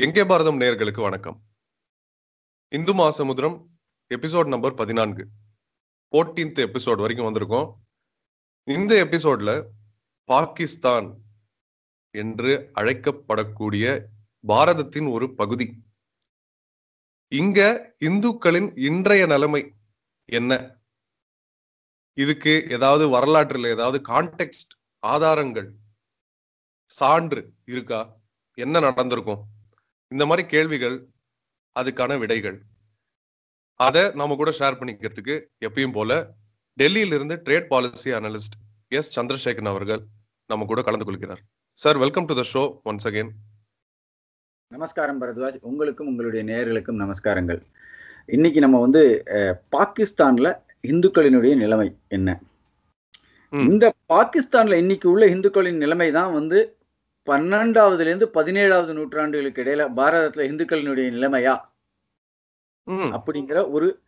எங்கே பாரதம் நேர்களுக்கு வணக்கம். இந்து மாசமுத்திரம் எபிசோட் நம்பர் பதினான்கு. ஃபோர்டீன்த் எபிசோட் வரைக்கும் வந்திருக்கோம். இந்த எபிசோட்ல பாகிஸ்தான் என்று அழைக்கப்படக்கூடிய பாரதத்தின் ஒரு பகுதி. இங்க இந்துக்களின் இன்றைய நிலைமை என்ன? இதுக்கு ஏதாவது வரலாற்றில் ஏதாவது கான்டெக்ட் ஆதாரங்கள் சான்று இருக்கா? என்ன நடந்திருக்கும்? இந்த மாதிரி கேள்விகள் அதுக்கான விடைகள். அதை நம்ம கூட ஷேர் பண்ணிக்கிறதுக்கு எப்பயும் போல டெல்லியில இருந்து trade policy analyst S Chandrasekaran அவர்கள் நம்ம கூட கலந்து கொள்கிறார். Sir welcome to the show once again நமஸ்காரம் பரத்வாஜ். உங்களுக்கும் உங்களுடைய நேயர்களுக்கும் நமஸ்காரங்கள். இன்னைக்கு நம்ம வந்து பாகிஸ்தான்ல இந்துக்களினுடைய நிலைமை என்ன. இந்த பாகிஸ்தான்ல இன்னைக்கு உள்ள இந்துக்களின் நிலைமை தான் வந்து பன்னெண்டாவதுல இருந்து பதினேழாவது நூற்றாண்டுகளுக்கு இடையில பாரதத்துல இந்துக்களினுடைய நிலைமையா? அப்படிங்கிற ஒரு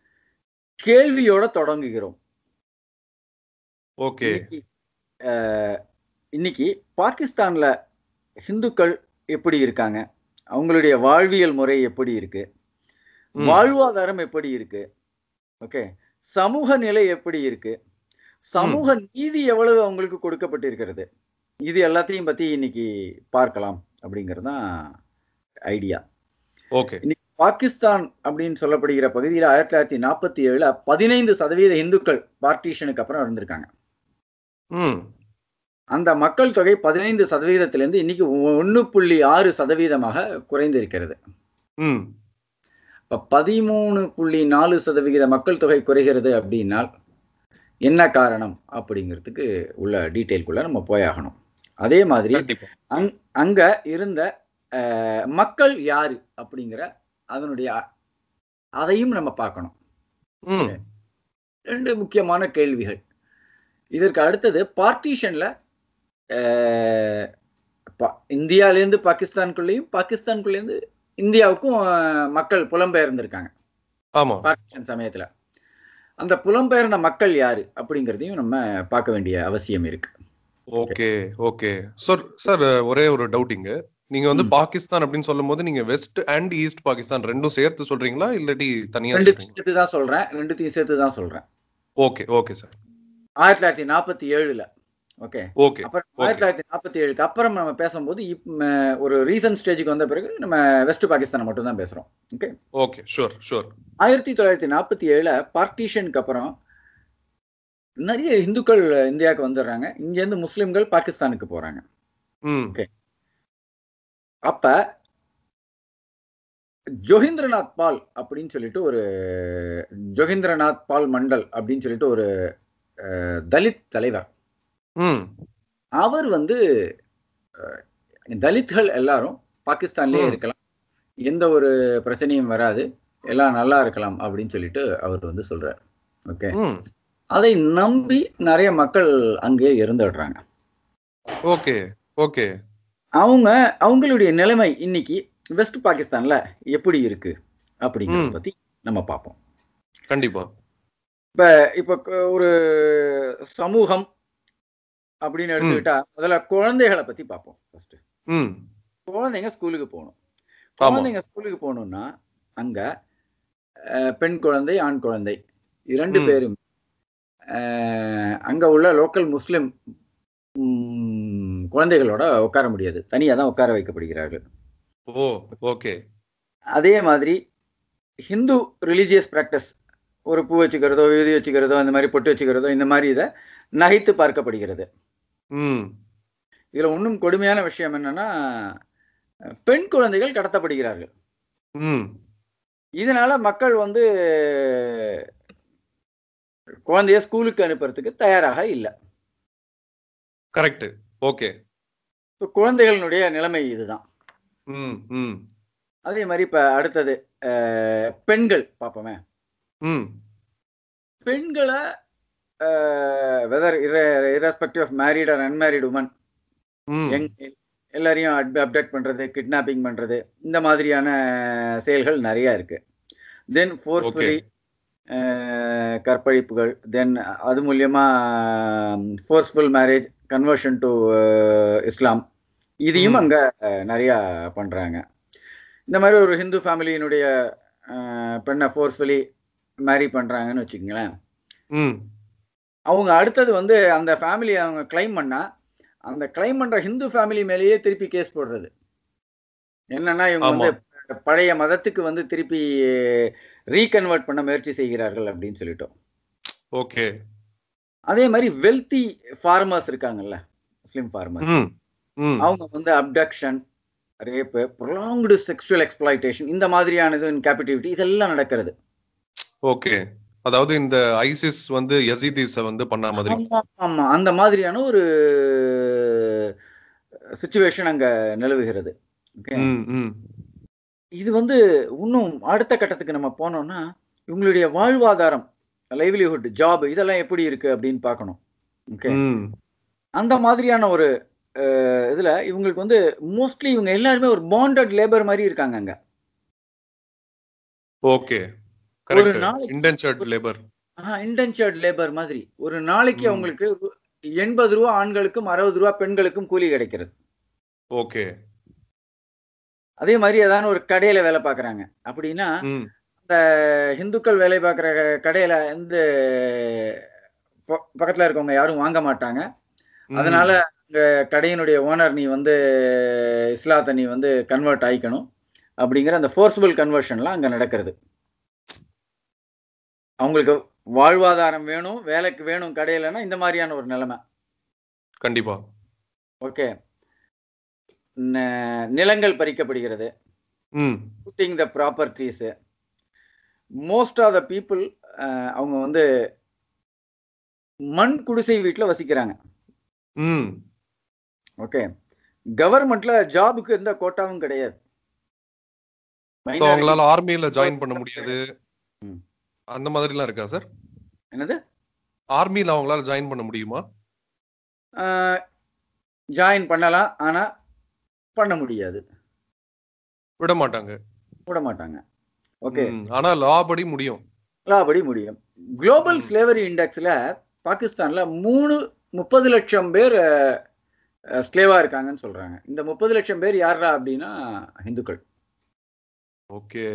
கேள்வியோட தொடங்குகிறோம். ஓகே. இன்னைக்கு, பாகிஸ்தான்ல இந்துக்கள் எப்படி இருக்காங்க? அவங்களுடைய வாழ்வியல் முறை எப்படி இருக்கு. வாழ்வாதாரம் எப்படி இருக்கு? ஓகே. சமூக நிலை எப்படி இருக்கு? சமூக நீதி எவ்வளவு அவங்களுக்கு கொடுக்கப்பட்டிருக்கிறது? இது எல்லாத்தையும் பத்தி இன்னைக்கு பார்க்கலாம் அப்படிங்கிறது தான் ஐடியா. ஓகே. இன்னைக்கு பாகிஸ்தான் அப்படின்னு சொல்லப்படுகிற பகுதியில் ஆயிரத்தி தொள்ளாயிரத்தி நாற்பத்தி ஏழுல பதினைந்து சதவீத இந்துக்கள் பார்ட்டிஷனுக்கு அப்புறம் இருந்திருக்காங்க. ம். அந்த மக்கள் தொகை பதினைந்து சதவீதத்திலிருந்து இன்னைக்கு ஒன்று புள்ளி ஆறு சதவீதமாக குறைந்து இருக்கிறது ம். இப்போ பதிமூணு புள்ளி நாலு சதவிகித மக்கள் தொகை குறைகிறது அப்படின்னால் என்ன காரணம் அப்படிங்கிறதுக்கு உள்ள டீட்டெயில்குள்ள நம்ம போயாகணும். அதே மாதிரி அங்க இருந்த மக்கள் யாரு அப்படிங்கிற அதனுடைய அதையும் நம்ம பார்க்கணும். ரெண்டு முக்கியமான கேள்விகள். இதற்கு அடுத்தது பார்ட்டிஷன்ல இந்தியாவிலேருந்து பாகிஸ்தானுக்குள்ளேயும் பாகிஸ்தானுக்குள்ளேருந்து இந்தியாவுக்கும் மக்கள் புலம்பெயர்ந்திருக்காங்க. பார்ட்டிஷன் சமயத்துல. அந்த புலம்பெயர்ந்த மக்கள் யாரு அப்படிங்கிறதையும் நம்ம பார்க்க வேண்டிய அவசியம் இருக்கு. Okay okay. சார் சார் ஒரே ஒரு டவுட்டிங்க நீங்க வந்து. பாகிஸ்தான் அப்படின்னு சொல்லும்போது நீங்க வெஸ்ட் அண்ட் ஈஸ்ட் பாகிஸ்தான் ரெண்டும் சேர்த்து சொல்றீங்களா? இல்லாட்டி தனியா சேர்த்து தான் சொல்றேன். ரெண்டுத்தையும் சேர்த்து தான் சொல்றேன். ஓகே ஓகே சார் ஆயிரத்தி தொள்ளாயிரத்தி நாற்பத்தி ஏழுல. ஓகே ஓகே அப்புறம் ஆயிரத்தி தொள்ளாயிரத்தி நாற்பத்தி ஏழுக்கு அப்புறம் நம்ம பேசும்போது ஒரு ரீசன்ட் ஸ்டேஜுக்கு வந்த பிறகு நம்ம வெஸ்ட் பாகிஸ்தானை மட்டும் தான் பேசுறோம். ஓகே ஓகே ஷூர் ஷூர் ஆயிரத்தி தொள்ளாயிரத்தி நாற்பத்தி ஏழுல பார்ட்டிஷனுக்கு அப்புறம் நிறைய இந்துக்கள் இந்தியாவுக்கு வந்துடுறாங்க. இங்கேருந்து முஸ்லிம்கள் பாகிஸ்தானுக்கு போறாங்க. ம். அப்ப ஜோகிந்திரநாத் பால் அப்படின்னு சொல்லிட்டு ஒரு ஜோகிந்திரநாத் பால் மண்டல் அப்படின்னு சொல்லிட்டு ஒரு தலித் தலைவர். அவர் வந்து தலித்கள் எல்லாரும் பாகிஸ்தான்லயே. இருக்கலாம். எந்த ஒரு பிரச்சனையும் வராது. எல்லாம் நல்லா இருக்கலாம் அப்படின்னு சொல்லிட்டு அவர் வந்து சொல்றாரு. ஓகே. அதை நம்பி நிறைய மக்கள் அங்கேயே இருந்துடுறாங்க. Okay okay. அவங்க அவங்களுடைய நிலைமை இன்னைக்கு வெஸ்ட் பாகிஸ்தான்ல எப்படி இருக்கு அப்படிங்கறத. பத்தி நம்ம பார்ப்போம். கண்டிப்பா. இப்ப இப்ப ஒரு சமூகம் அப்படின்னு எடுத்துக்கிட்டா முதல்ல குழந்தைகளை பத்தி பார்ப்போம் ஃபர்ஸ்ட் குழந்தைங்க ஸ்கூலுக்கு போகணும். குழந்தைங்க ஸ்கூலுக்கு போகணும்னா அங்க பெண் குழந்தை ஆண் குழந்தை இரண்டு. பேரும் அங்க உள்ள லோக்கல் முஸ்லிம் குழந்தைகளோட உட்கார முடியாது. தனியா தான் உட்கார வைக்கப்படுகிறார்கள். ஓ ஓகே. அதே மாதிரி ஹிந்து ரிலீஜியஸ் ப்ராக்டிஸ் ஒரு பூ வச்சுக்கிறதோ விதி வச்சுக்கிறதோ இந்த மாதிரி பொட்டு வச்சுக்கிறதோ இந்த மாதிரி இதை நகைத்து பார்க்கப்படுகிறது. இதுல இன்னும் கொடுமையான விஷயம் என்னன்னா பெண் குழந்தைகள் கடத்தப்படுகிறார்கள். இதனால மக்கள் வந்து குழந்தைய ஸ்கூலுக்கு அனுப்புறதுக்கு தயாராக இல்லை. கரெக்ட் ஓகே குழந்தைகளினுடைய நிலைமை இதுதான். அதே மாதிரி இப்போ அடுத்தது பெண்கள் பார்ப்போமே. பெண்களை whether irrespective of married or unmarried women எல்லாரையும் அப்டக்ட் பண்றது கிட்னாப்பிங் பண்றது இந்த மாதிரியான செயல்கள் நிறைய இருக்கு. தென் ஃபோர்ஸ்ஃபுல்லி கற்பழிப்புகள் தென் அது மூலியமா forceful marriage conversion to Islam இதையும். அங்க நிறைய பண்றாங்க. இந்த மாதிரி ஒரு ஹிந்து ஃபேமிலியினுடைய பெண்ணை ஃபோர்ஸ்ஃபுல்லி மேரி பண்ணுறாங்கன்னு வச்சுக்கோங்களேன். அவங்க அடுத்தது வந்து அந்த ஃபேமிலி அவங்க கிளைம் பண்ணா அந்த கிளைம் பண்ற ஹிந்து ஃபேமிலி மேலேயே திருப்பி கேஸ் போடுறது. என்னன்னா இவங்க. வந்து பழைய மதத்துக்கு வந்து திருப்பி ரீகன்வெர்ட் பண்ண முயற்சி செய்கிறார்கள் அப்படின்னு சொல்லிட்டோம். ஓகே. அதே மாதிரி வெல்தி ஃபார்மர்ஸ் இருக்காங்கல்ல முஸ்லீம் ஃபார்மர்ஸ் அவங்க வந்து abduction rape prolonged sexual exploitation இந்த மாதிரியானது கேபிட்டிவிட்டி இதெல்லாம் நடக்கிறது. ஓகே. அதாவது இந்த ஐசிஸ் வந்து எசிதிஸ வந்து பண்ண மாதிரி. ஆமா அந்த மாதிரியான ஒரு சுச்சுவேஷன் அங்க நிலவுகிறது. ஓகே? இது வந்து இன்னும் அடுத்த கட்டத்துக்கு நம்ம போனோம்னா இவங்களுடைய வாழ்வாதாரம் லைவ்லிஹுட் ஜாப் இதெல்லாம் எப்படி இருக்கு அப்படின்னு பார்க்கணும். ஓகே அந்த மாதிரியான ஒரு இதுல இவங்களுக்கு வந்து மோஸ்ட்லி இவங்க எல்லாருமே ஒரு பாண்டட் லேபர் மாதிரி இருக்காங்க அங்க. ஓகே கரெக்ட் நாளைக்கு- லேபர் இன்டென்ச்சர்ட் லேபர் மாதிரி. ஒரு நாளைக்கு. அவங்களுக்கு எண்பது ரூபா ஆண்களுக்கும் அறுபது ரூபா பெண்களுக்கும் கூலி கிடைக்கிறது. ஓகே அதே மாதிரி ஏதாவது ஒரு கடையில வேலை பார்க்குறாங்க. அப்படின்னா இந்த இந்துக்கள் வேலை பார்க்குற கடையில எந்த ப- பக்கத்துல இருக்கவங்க யாரும் வாங்க மாட்டாங்க. அதனால இந்த கடையினுடைய ஓனர் நீ வந்து இஸ்லாத்தை நீ வந்து கன்வெர்ட் ஆயிக்கணும். அப்படிங்கிற அந்த ஃபோர்ஸபிள் கன்வர்ஷன்லாம் அங்க நடக்கிறது. அவங்களுக்கு வாழ்வாதாரம் வேணும் வேலைக்கு வேணும் கடையிலன்னா இந்த மாதிரியான ஒரு நிலைமை. கண்டிப்பா. ஓகே. நிலங்கள் பறிக்கப்படுகிறது. shooting the properties most of the people அவங்க வந்து மண் குடிசை வீட்டில் வசிக்கிறாங்க. ஓகே கவர்மெண்ட்ல ஜாபுக்கு எந்த கோட்டாவும் கிடையாது. அவங்களால ஆர்மியில ஜாயின் பண்ண முடியாது. அந்த மாதிரிலாம் இருக்கா சார் என்னது? ஆர்மியில அவங்களால ஜாயின் பண்ண முடியுமா? ஜாயின் பண்ணலாம். ஆனா பண்ண முடியாது. விட மாட்டாங்க விட மாட்டாங்க ஓகே. ஆனா லா படி முடியும். லாபடி முடியும். குளோபல். ஸ்லேவரி இண்டெக்ஸ்ல பாகிஸ்தான்ல மூணு முப்பது லட்சம் பேர் ஸ்லேவா இருக்காங்கன்னு சொல்றாங்க. இந்த முப்பது லட்சம் பேர் யாரா அப்படின்னா இந்துக்கள் ஓகே.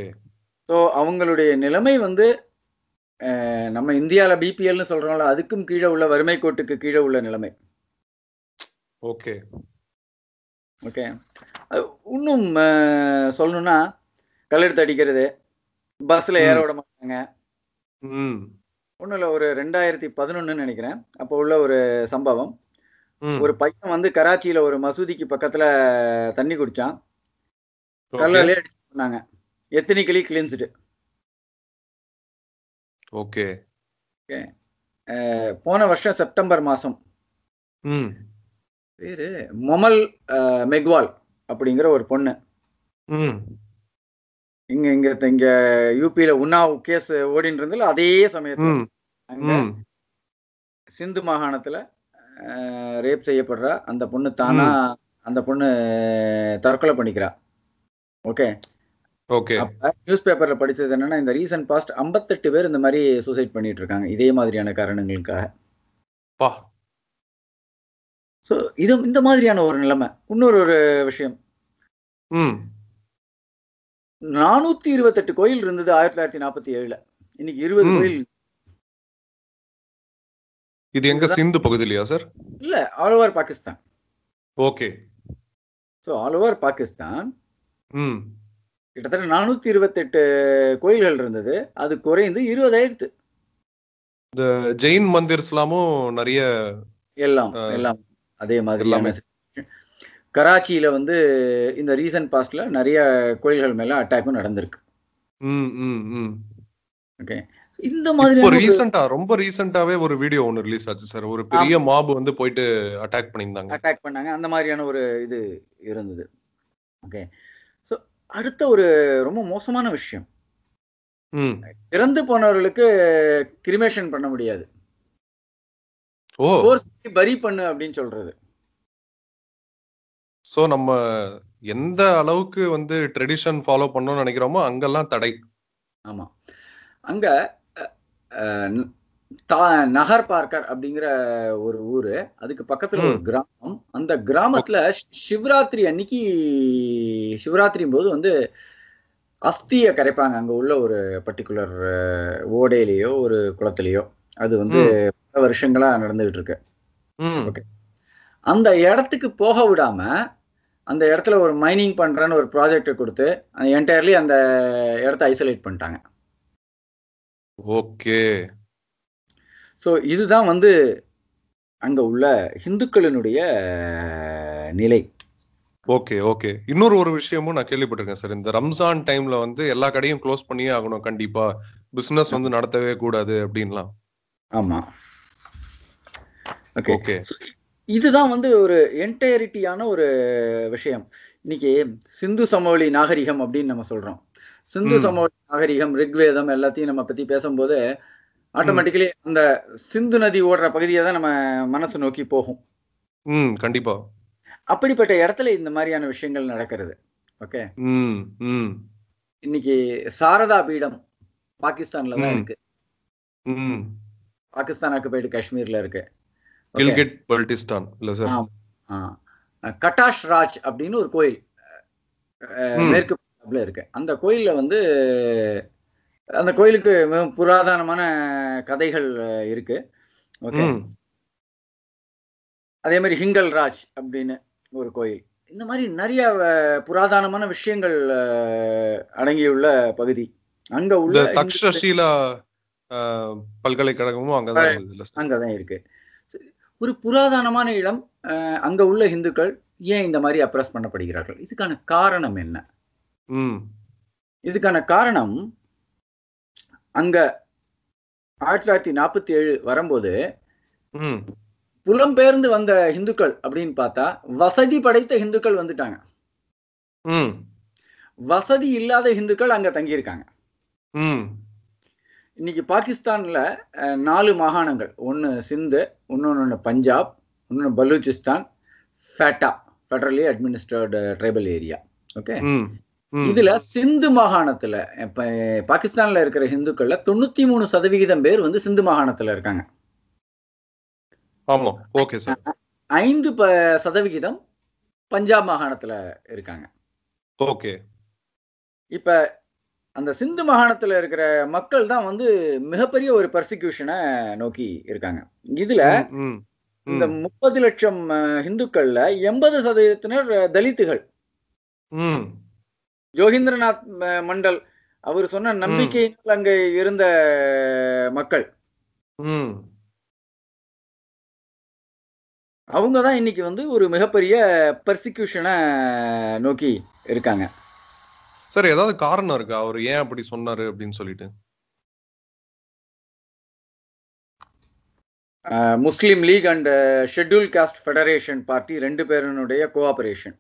ஸோ அவங்களுடைய நிலைமை வந்து நம்ம இந்தியாவில் பிபிஎல்னு சொல்றோம்ல அதுக்கும் கீழே உள்ள வறுமை கோட்டுக்கு கீழே உள்ள நிலைமை. ஓகே. ஓகே இன்னும் சொல்லணும்னா கல்லெடுத்து அடிக்கிறது பஸ்ஸில் ஏற. விட மாட்டாங்க. ஒன்றும் இல்லை ஒரு ரெண்டாயிரத்தி பதினொன்றுன்னு நினைக்கிறேன். அப்போ உள்ள ஒரு சம்பவம். ஒரு பையன் வந்து கராச்சியில் ஒரு மசூதிக்கு பக்கத்தில் தண்ணி குடிச்சான். ஓகே. கல்லாலே அடிச்சு பண்ணாங்க எத்தனிக்கலி கிளீன்ஸ்டு. ஓகே. போன வருஷம் செப்டம்பர் மாதம் ம். பேரு மொமல் மெக்வால் அப்படிங்கிற ஒரு பொண்ணு. இங்க இங்க இங்க யூபியில உன்னாவ் கேஸ் ஓடின்னு இருந்ததுல அதே சமயத்துல அங்க சிந்து மாகாணத்துல ரேப் செய்யப்படுறா. அந்த பொண்ணு தானா அந்த பொண்ணு தற்கொலை பண்ணிக்கிறா. ஓகே? ஓகே. நியூஸ் பேப்பர்ல படிச்சது என்னன்னா இந்த ரீசன்ட் பாஸ்ட் 58 பேர் இந்த மாதிரி சூசைட் பண்ணிட்டு இருக்காங்க. இதே மாதிரியான காரணங்களுக்காக. ஸோ இது இந்த மாதிரியான ஒரு நிலைமை. இன்னொரு ஒரு விஷயம். நானூத்தி இருபத்தெட்டு கோயில் இருந்தது ஆயிரத்தி தொள்ளாயிரத்தி நாற்பத்தி ஏழுல. இன்னைக்கு இருபது. கோயில். இது எங்க சிந்து பகுதியிலயா சார்? இல்ல all over Pakistan. Okay. So all over Pakistan ம். கிட்டத்தட்ட நானூத்தி இருபத்தெட்டு கோயில்கள் இருந்தது. அது குறைந்து இருபதாயிரத்து. இந்த ஜெயின் மந்திர்ஸ்லாமும் நிறைய எல்லாம். எல்லாம். அதே மாதிரியான situation. கராச்சியில வந்து இந்த ரீசன்ட் பாஸ்ட்ல நிறைய கோயில்கள் மேல அட்டாக்கும் நடந்திருக்கு. ம் ம் ம். ஓகே இந்த மாதிரியான ஒரு- ரீசெண்டா ரொம்ப ரீசெண்டாவே ஒரு வீடியோ ஒன்னு ரிலீஸ் ஆச்சு சார் ஒரு பெரிய மாப் வந்து போயிட்டு அட்டாக் பண்ணியிருந்தாங்க. அட்டாக் பண்ணாங்க. அந்த மாதிரியான ஒரு இது இருந்தது. ஓகே ஸோ அடுத்த ஒரு ரொம்ப மோசமான விஷயம். ம். இறந்து போனவர்களுக்கு கிரிமேஷன் பண்ண முடியாது. பரி பண்ணு அப்படின்னு சொல்றது. சோ நம்ம எந்த அளவுக்கு வந்து ட்ரெடிஷன் ஃபாலோ பண்ணணும்னு நினைக்கிறோமோ அங்கெல்லாம் தடை. ஆமா. அங்க நகர் பார்க்கர் அப்படிங்கிற ஒரு ஊரு. அதுக்கு பக்கத்துல ஒரு. கிராமம். அந்த கிராமத்துல சிவராத்திரி அன்னைக்கு சிவராத்திரி போது வந்து அஸ்தியை கரைப்பாங்க. அங்க உள்ள ஒரு பர்டிகுலர் ஓடையிலேயோ ஒரு குளத்திலேயோ. அது வந்து வருஷங்களா நடந்துகிட்டு இருக்கு ம். ஓகே. அந்த இடத்துக்கு போக விடாம அந்த இடத்துல ஒரு மைனிங் பண்றேன்னு ஒரு ப்ராஜெக்ட் கொடுத்து அந்த என்டையர்லி அந்த இடத்த ஐசோலேட் பண்ணிட்டாங்க. ஓகே. ஸோ இதுதான் வந்து அங்க உள்ள இந்துக்களினுடைய நிலை. Okay okay. இன்னொரு ஒரு விஷயமும் நான் கேள்விப்பட்டிருக்கேன் சார். இந்த ரம்ஜான் டைம்ல வந்து எல்லா கடையும் க்ளோஸ் பண்ணியே ஆகணும். கண்டிப்பா. பிசினஸ் வந்து நடத்தவே கூடாது அப்படின்லாம். ஆமா. ஓகே ஓகே இதுதான் வந்து ஒரு என்டையரிட்டியான ஒரு விஷயம். இன்னைக்கு சிந்து சமவெளி நாகரிகம் அப்படின்னு நம்ம சொல்றோம். சிந்து. சமவெளி நாகரிகம் ரிக்வேதம் எல்லாத்தையும் நம்ம பத்தி பேசும்போது ஆட்டோமேட்டிக்கலி அந்த சிந்து நதி ஓடுற பகுதியை தான் நம்ம மனசு நோக்கி போகும். ம் கண்டிப்பா. அப்படிப்பட்ட இடத்துல இந்த மாதிரியான விஷயங்கள் நடக்கிறது. ஓகே இன்னைக்கு சாரதா பீடம் பாகிஸ்தான்ல தான். இருக்கு. ம். பாகிஸ்தான் ஆக்குபைடு காஷ்மீர்ல இருக்கு. கில்கிட் பல்டிஸ்தான் இல்ல சார். கட்டாஷ் ராஜ் அப்படின்னு ஒரு கோயில். மேற்கு இருக்கு. அந்த கோயில்ல வந்து அந்த கோயிலுக்கு மிகவும் புராதனமான கதைகள் இருக்கு. ஓகே அதே மாதிரி ஹிங்கல் ராஜ் அப்படின்னு ஒரு கோயில். இந்த மாதிரி நிறைய புராதனமான விஷயங்கள் அடங்கியுள்ள பகுதி. அங்க உள்ள அஹ், பல்கலைக்கழகமும் அங்கதான் அங்கதான் இருக்கு. ஒரு புராதனமான இடம் அங்க உள்ள இந்துக்கள் ஏன் இந்த மாதிரி அப்ரஸ் பண்ணப்படுகிறார்கள்? இதுக்கான காரணம் என்ன? இதுக்கான காரணம் அங்க ஆயிரத்தி தொள்ளாயிரத்தி நாற்பத்தி ஏழு வரும்போது புலம்பெயர்ந்து வந்த இந்துக்கள் அப்படின்னு பார்த்தா வசதி படைத்த இந்துக்கள் வந்துட்டாங்க. வசதி இல்லாத இந்துக்கள் அங்க தங்கியிருக்காங்க. இன்னைக்கு பாகிஸ்தான்ல நாலு மாகாணங்கள். ஒன்னு சிந்து இன்னொன்னு பஞ்சாப் இன்னொன்னு Balochistan FATA federally administrate tribal area okay. இதுல சிந்து மாகாணத்துல இப்ப பாகிஸ்தான்ல இருக்கிற இந்துக்கள்ல தொண்ணூத்தி மூணு சதவிகிதம் பேர் வந்து சிந்து மாகாணத்துல இருக்காங்க. Okay sir. ஐந்து ப சதவிகிதம் பஞ்சாப் மாகாணத்துல இருக்காங்க. ஓகே. இப்ப அந்த சிந்து மாகாணத்துல இருக்கிற மக்கள் தான் வந்து மிகப்பெரிய ஒரு பர்சிக்யூஷனை நோக்கி இருக்காங்க. இதுல இந்த முப்பது லட்சம் இந்துக்கள்ல எண்பது சதவீதத்தினர் தலித்துகள். ஜோகீந்திரநாத் மண்டல் அவர் சொன்ன நம்பிக்கையினால் அங்க இருந்த மக்கள். ம். அவங்க தான் இன்னைக்கு வந்து ஒரு மிகப்பெரிய பர்சிக்யூஷனை நோக்கி இருக்காங்க. சார் ஏதாவது காரணம் இருக்கா? அவர் ஏன் அப்படி சொன்னாரு அப்படின்னு சொல்லிட்டு. Muslim League and scheduled caste federation party ரெண்டு பேருனுடைய கோஆபரேஷன்.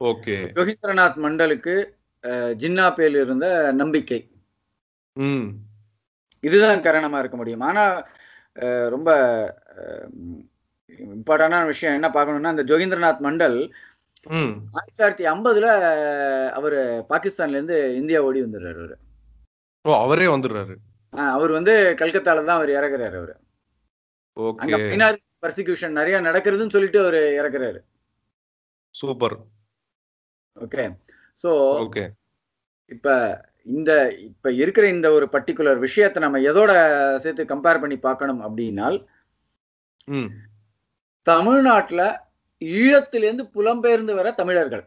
ஓகே. யோகீந்திரநாத் மண்டலுக்கு ஜின்னா பேல் இருந்த நம்பிக்கை. இதுதான் காரணமா இருக்க முடியும். ஆனா ரொம்ப இம்பார்ட்டண்டான விஷயம் என்ன பார்க்கணும்னா இந்த ஜோகீந்திரநாத் மண்டல் ஆயிரத்தி தொள்ளாயிரத்தி ஐம்பதுல அவர் பாகிஸ்தான்ல இருந்து இந்தியா ஓடி வந்துடுறாரு அவரு. ஓ அவரே வந்துடுறாரு. அவர் வந்து கல்கத்தால தான் அவர் இறக்குறாரு அவரு. அங்க மைனாரிட்டி பர்சிக்யூஷன் நிறைய நடக்கிறதுன்னு சொல்லிட்டு அவர் இறக்குறாரு. சூப்பர். ஓகே. So okay. இப்ப இந்த இப்ப இருக்கிற இந்த ஒரு பர்டிகுலர் விஷயத்தை நம்ம எதோட சேர்த்து கம்பேர் பண்ணி பார்க்கணும் அப்படின்னால் தமிழ்நாட்டுல ஈழத்திலேருந்து புலம்பெயர்ந்து வர தமிழர்கள்.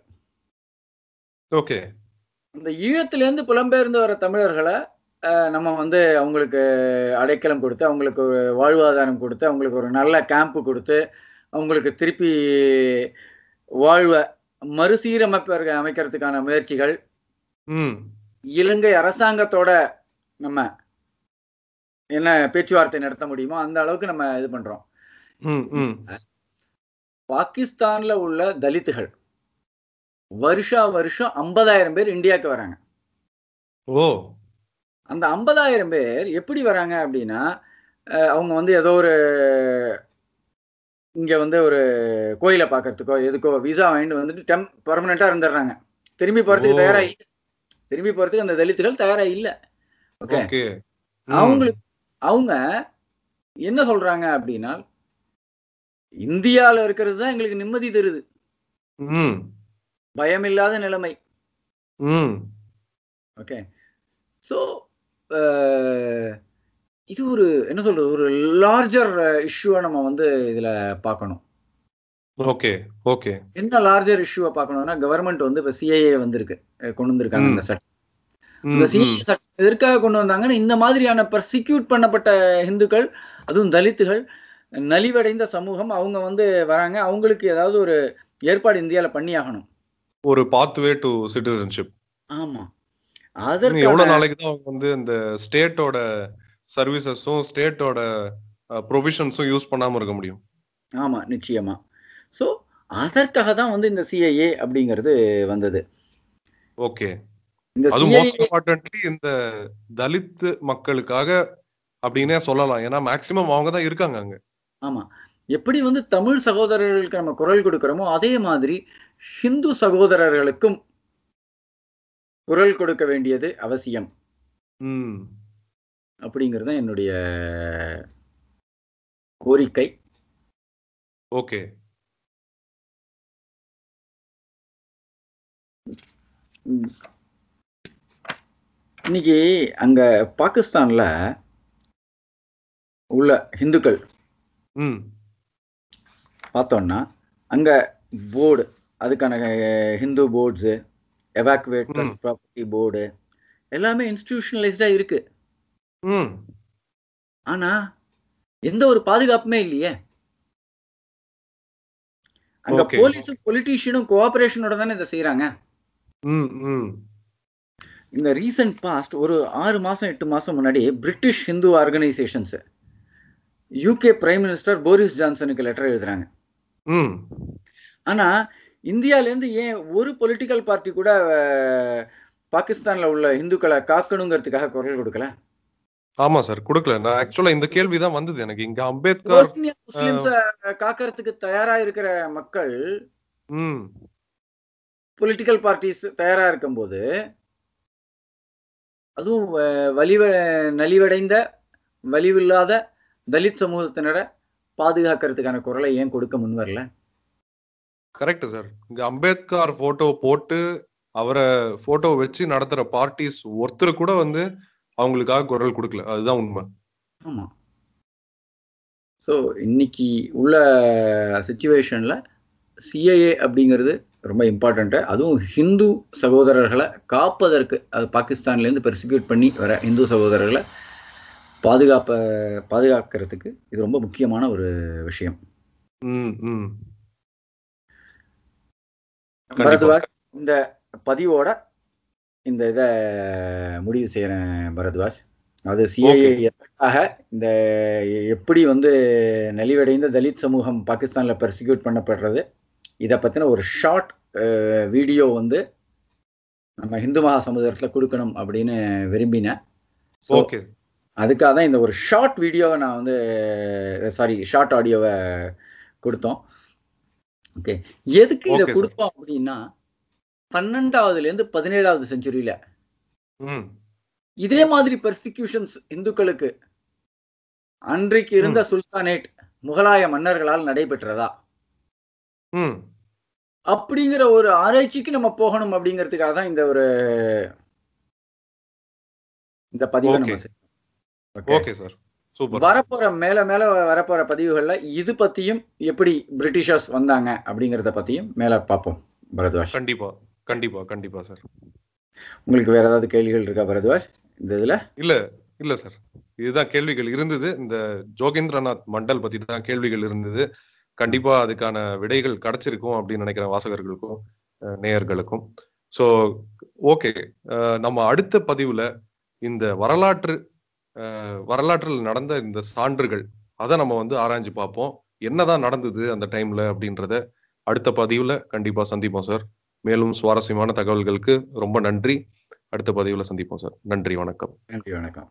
ஓகே. இந்த ஈழத்திலேருந்து புலம்பெயர்ந்து வர தமிழர்களை நம்ம வந்து அவங்களுக்கு அடைக்கலம் கொடுத்து அவங்களுக்கு ஒரு வாழ்வாதாரம் கொடுத்து அவங்களுக்கு ஒரு நல்ல கேம்ப் கொடுத்து அவங்களுக்கு திருப்பி வாழ்வை மறுசீரமைப்பு அமைக்கிறதுக்கான முயற்சிகள். இலங்கை அரசாங்கத்தோட நம்ம என்ன பேச்சுவார்த்தை நடத்த முடியுமோ அந்த அளவுக்கு நம்ம இது பண்றோம். பாகிஸ்தான்ல உள்ள தலித்துகள் வருஷா வருஷம் ஐம்பதாயிரம் பேர் இந்தியாவுக்கு வராங்க. ஓ. அந்த ஐம்பதாயிரம் பேர் எப்படி வராங்க அப்படின்னா அவங்க வந்து ஏதோ ஒரு இங்க வந்து ஒரு கோயிலை பார்க்கறதுக்கோ எதுக்கோ விசா வாங்கிட்டு வந்துட்டு டெம் பர்மனெண்டா இருந்துடுறாங்க. திரும்பி போறதுக்கு ஓ. தயாரா இல்லை. திரும்பி போறதுக்கு அந்த தலித்துகள் தயாரா இல்லை. ஓகே? அவங்களுக்கு அவங்க என்ன சொல்றாங்க அப்படின்னா இந்தியால இருக்கிறது தான் எங்களுக்கு நிம்மதி தருது. பயமில்லாத நிலைமை. ஓகே. ஸோ இது ஒரு என்ன சொல்றது ஒரு லார்ஜர் இஷ்யூவை நம்ம வந்து இதுல பார்க்கணும். Okay okay. என்ன லார்ஜர் இஷ்யூவை பார்க்கணும்னா கவர்மெண்ட் வந்து இப்போ சிஐஏ வந்திருக்கு கொண்டு வந்திருக்காங்க. இந்த சட்டம் இந்த சிஐஏ சட்டம் எதற்காக கொண்டு வந்தாங்கன்னா இந்த மாதிரியான பர்சிக்யூட் பண்ணப்பட்ட இந்துக்கள் அதுவும் தலித்துகள் நலிவடைந்த சமூகம் அவங்க வந்து வராங்க. அவங்களுக்கு ஏதாவது ஒரு ஏற்பாடு இந்தியாவில் பண்ணி ஆகணும் ஒரு பாத்வே டு சிட்டிசன்ஷிப் ஆமா. எவ்வளவு அதற்கு நாளைக்கு தான் அவங்க வந்து இந்த ஸ்டேட்டோட சர்வீசஸும் ஸ்டேட்டோட ப்ரொவிஷன்ஸும் யூஸ் பண்ணாம இருக்க முடியும்? ஆமா நிச்சயமா. ஸோ அதற்காக தான் வந்து இந்த சிஐஏ அப்படிங்கிறது வந்தது. ஓகே. அது மோஸ்ட் இம்பார்ட்டன்ட்லி இந்த தலித் மக்களுக்காக அப்படின்னே சொல்லலாம். ஏன்னா மேக்சிமம் அவங்க தான் இருக்காங்க அங்க. ஆமா. எப்படி வந்து தமிழ் சகோதரர்களுக்கு நம்ம குரல் கொடுக்கிறோமோ அதே மாதிரி ஹிந்து சகோதரர்களுக்கும் குரல் கொடுக்க வேண்டியது அவசியம். அப்படிங்கிறது தான் என்னுடைய கோரிக்கை. ஓகே. இன்னைக்கு அங்க பாகிஸ்தான்ல உள்ள ஹிந்துக்கள் ம். பார்த்தோம்னா அங்க போர்டு அதுக்கான ஹிந்து போர்ட்ஸு எவாக்குவேட் ம். ப்ராப்பர்ட்டி போர்டு எல்லாமே இன்ஸ்டிடியூஷனலைஸ்டா இருக்கு. ம். ஆனா எந்த ஒரு பாதுகாப்புமே இல்லையே. அங்க. போலீஸும் பொலிட்டீஷியனும் கோஆபரேஷனோட தானே இதை செய்யறாங்க ம் ம். இந்த ரீசன்ட் பாஸ்ட் ஒரு ஆறு மாசம் எட்டு மாசம் முன்னாடி British Hindu organisations UK prime minister Boris ஜான்சனுக்கு letter எழுதுறாங்க. ஆனா இந்தியால இருந்து ஏன் ஒரு பொலிட்டிக்கல் பார்ட்டி கூட பாகிஸ்தான்ல உள்ள இந்துக்களை காக்கணுங்கிறதுக்காக குரல் கொடுக்கல? ஆமா சார் கொடுக்கல. நான் ஆக்சுவலா இந்த கேள்வி தான் வந்தது. எனக்கு இங்க அம்பேத்கர் காக்கறதுக்கு தயாரா இருக்கிற மக்கள் ம். பொலிட்டிக்கல் பார்ட்டிஸ் தயாரா இருக்கும்போது அதுவும் வலிவ நலிவடைந்த வலிவில்லாத தலித் சமூகத்தினரை பாதுகாக்கிறதுக்கான குரலை ஏன் கொடுக்க முன் வரல? கரெக்ட் சார் இங்க அம்பேத்கர் போட்டோ போட்டு அவரை போட்டோ வச்சு நடத்துற பார்ட்டிஸ் ஒருத்தர் கூட வந்து அவங்களுக்காக குரல் கொடுக்கல. அதுதான் உண்மை. ஆமா. ஸோ இன்னைக்கு உள்ள சுச்சுவேஷன்ல சிஐஏ அப்படிங்கிறது ரொம்ப இம்பார்ட்டண்ட்டு அதுவும் ஹிந்து சகோதரர்களை காப்பதற்கு அது பாகிஸ்தான்லேருந்து பெர்சிக்யூட் பண்ணி வர இந்து சகோதரர்களை பாதுகாப்ப பாதுகாக்கிறதுக்கு இது ரொம்ப முக்கியமான ஒரு விஷயம். பரத்வாஜ் இந்த பதிவோட இந்த இதை முடிவு செய்கிறேன் பரத்வாஜ் அது சிஐஏ எதற்காக இந்த எப்படி வந்து நலிவடைந்த தலித் சமூகம் பாகிஸ்தானில் பெர்சிக்யூட் பண்ணப்படுறது இதை பற்றின ஒரு ஷார்ட் வீடியோ வந்து நம்ம இந்து மகா சமுதாயத்தில் கொடுக்கணும் அப்படின்னு விரும்பினேன். ஓகே. அதுக்காக தான் இந்த ஒரு ஷார்ட் வீடியோவை நான் வந்து சாரி ஷார்ட் ஆடியோவை கொடுத்தோம் ஓகே எதுக்கு இதை. கொடுத்தோம் அப்படின்னா பன்னெண்டாவதுலேருந்து பதினேழாவது செஞ்சுரியில இதே மாதிரி பெர்சிக்யூஷன்ஸ் இந்துக்களுக்கு அன்றைக்கு இருந்த சுல்தானேட் முகலாய மன்னர்களால் நடைபெற்றதா அப்படிங்கிற ஒரு ஆராய்ச்சிக்கு நம்ம போகணும் அப்படிங்கிறதுக்காக தான் இந்த ஒரு இந்த பதிவை. நம்ம. ஓகே சார் வரப்போற மேல மேல வரப்போற பதிவுகள்ல இது பத்தியும் எப்படி பிரிட்டிஷர்ஸ் வந்தாங்க அப்படிங்கறத பத்தியும் மேல பார்ப்போம் பரத்வாஜ். கண்டிப்பா கண்டிப்பா கண்டிப்பா சார் உங்களுக்கு வேற ஏதாவது கேள்விகள் இருக்கா பரத்வாஜ்? இந்த இதுல? இல்ல இல்ல சார் இதுதான் கேள்விகள் இருந்தது. இந்த ஜோகேந்திரநாத் மண்டல் பத்தி தான் கேள்விகள் இருந்தது. கண்டிப்பா அதுக்கான விடைகள் கிடைச்சிருக்கும் அப்படின்னு நினைக்கிற வாசகர்களுக்கும் நேயர்களுக்கும். ஸோ ஓகே நம்ம அடுத்த பதிவுல இந்த வரலாற்று வரலாற்றில் நடந்த இந்த சான்றுகள் அதை நம்ம வந்து ஆராய்ஞ்சு பார்ப்போம். என்னதான் நடந்தது அந்த டைம்ல அப்படின்றத அடுத்த பதிவுல கண்டிப்பா சந்திப்போம் சார். மேலும் சுவாரஸ்யமான தகவல்களுக்கு ரொம்ப நன்றி. அடுத்த பதிவுல சந்திப்போம் சார். நன்றி வணக்கம். நன்றி வணக்கம்.